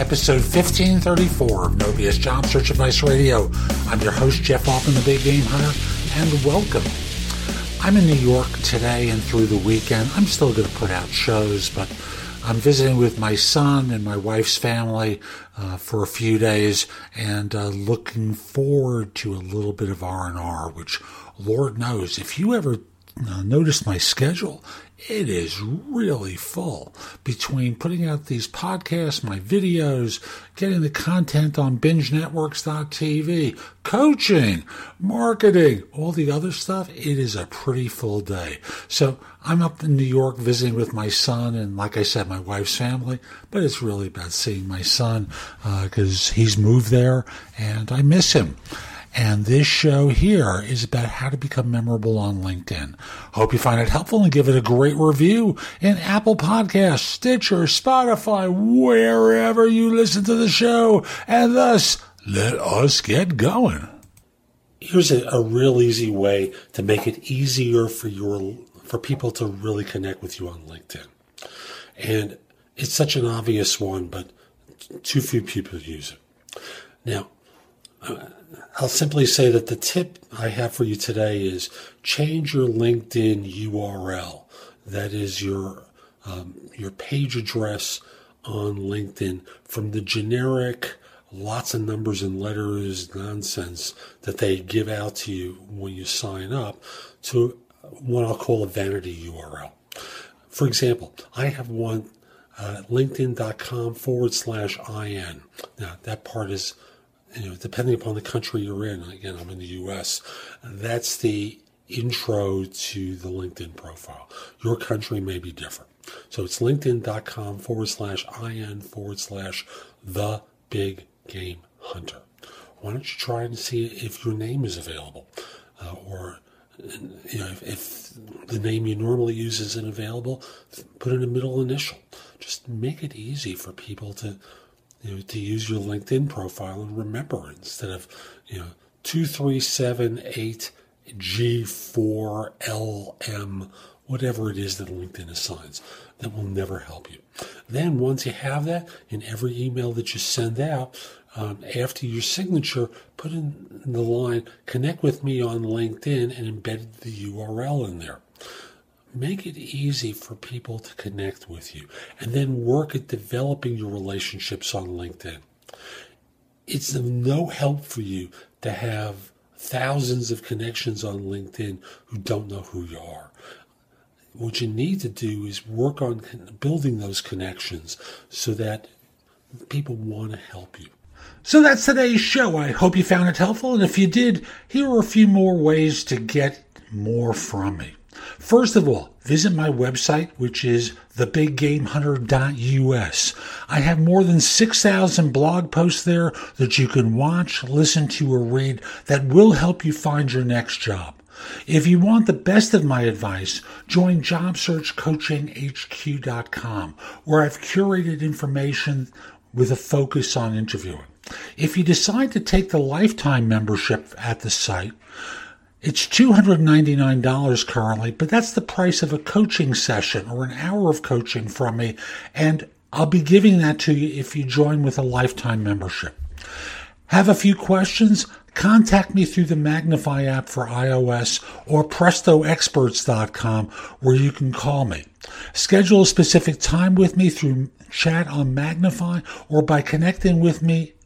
Episode 1534 of No BS Job Search Advice Radio. I'm your host, Jeff Altman, the Big Game Hunter, and welcome. I'm in New York today and through the weekend. I'm still going to put out shows, but I'm visiting with my son and my wife's family uh, for a few days, and uh, looking forward to a little bit of R and R. Which, Lord knows, if you ever uh, notice my schedule, it is really full between putting out these podcasts, my videos, getting the content on bingenetworks.tv, coaching, marketing, all the other stuff. It is a pretty full day. So I'm up in New York visiting with my son and, like I said, my wife's family, but it's really about seeing my son because uh, he's moved there and I miss him. And this show here is about how to become memorable on LinkedIn. Hope you find it helpful and give it a great review in Apple Podcasts, Stitcher, Spotify, wherever you listen to the show. And thus, let us get going. Here's a, a real easy way to make it easier for your for people to really connect with you on LinkedIn. And it's such an obvious one, but too few people use it. Now, I'll simply say that the tip I have for you today is change your LinkedIn URL. That is your um, your page address on LinkedIn from the generic lots of numbers and letters nonsense that they give out to you when you sign up to what I'll call a vanity URL. For example, I have one uh, linkedin.com forward slash IN. Now, that part is you know, depending upon the country you're in, again, I'm in the US, that's the intro to the LinkedIn profile. Your country may be different. So it's linkedin.com forward slash IN forward slash the big game hunter. Why don't you try and see if your name is available? Uh, or, you know, if, if the name you normally use isn't available, put in a middle initial. Just make it easy for people to you know, to use your LinkedIn profile and remember instead of, you know, 2378G4LM, whatever it is that LinkedIn assigns. That will never help you. Then once you have that, in every email that you send out, um, after your signature, put in the line, connect with me on LinkedIn and embed the URL in there make it easy for people to connect with you and then work at developing your relationships on LinkedIn. It's of no help for you to have thousands of connections on LinkedIn who don't know who you are. What you need to do is work on building those connections so that people want to help you. So that's today's show. I hope you found it helpful. And if you did, here are a few more ways to get more from me. First of all, visit my website, which is thebiggamehunter.us. I have more than 6,000 blog posts there that you can watch, listen to, or read that will help you find your next job. If you want the best of my advice, join JobSearchCoachingHQ.com, where I've curated information with a focus on interviewing. If you decide to take the lifetime membership at the site, it's $299 currently, but that's the price of a coaching session or an hour of coaching from me. And I'll be giving that to you if you join with a lifetime membership. Have a few questions? Contact me through the Magnify app for iOS or prestoexperts.com where you can call me. Schedule a specific time with me through chat on Magnify or by connecting with me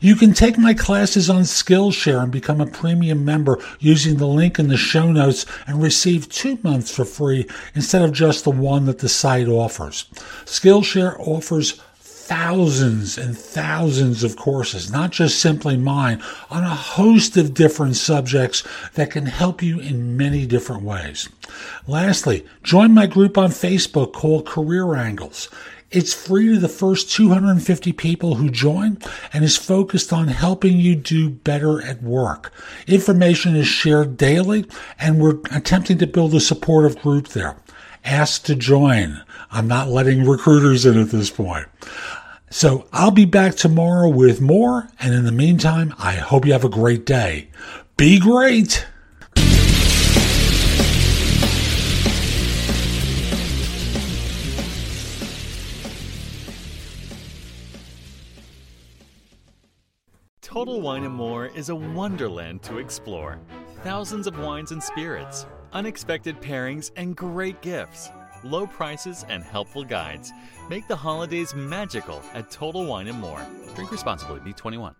You can take my classes on Skillshare and become a premium member using the link in the show notes and receive two months for free instead of just the one that the site offers. Skillshare offers thousands and thousands of courses, not just simply mine, on a host of different subjects that can help you in many different ways. Lastly, join my group on Facebook called Career Angles. It's free to the first 250 people who join and is focused on helping you do better at work. Information is shared daily and we're attempting to build a supportive group there. Ask to join. I'm not letting recruiters in at this point. So I'll be back tomorrow with more. And in the meantime, I hope you have a great day. Be great. Total Wine & More is a wonderland to explore. Thousands of wines and spirits, unexpected pairings, and great gifts. Low prices and helpful guides make the holidays magical at Total Wine & More. Drink responsibly. Be 21.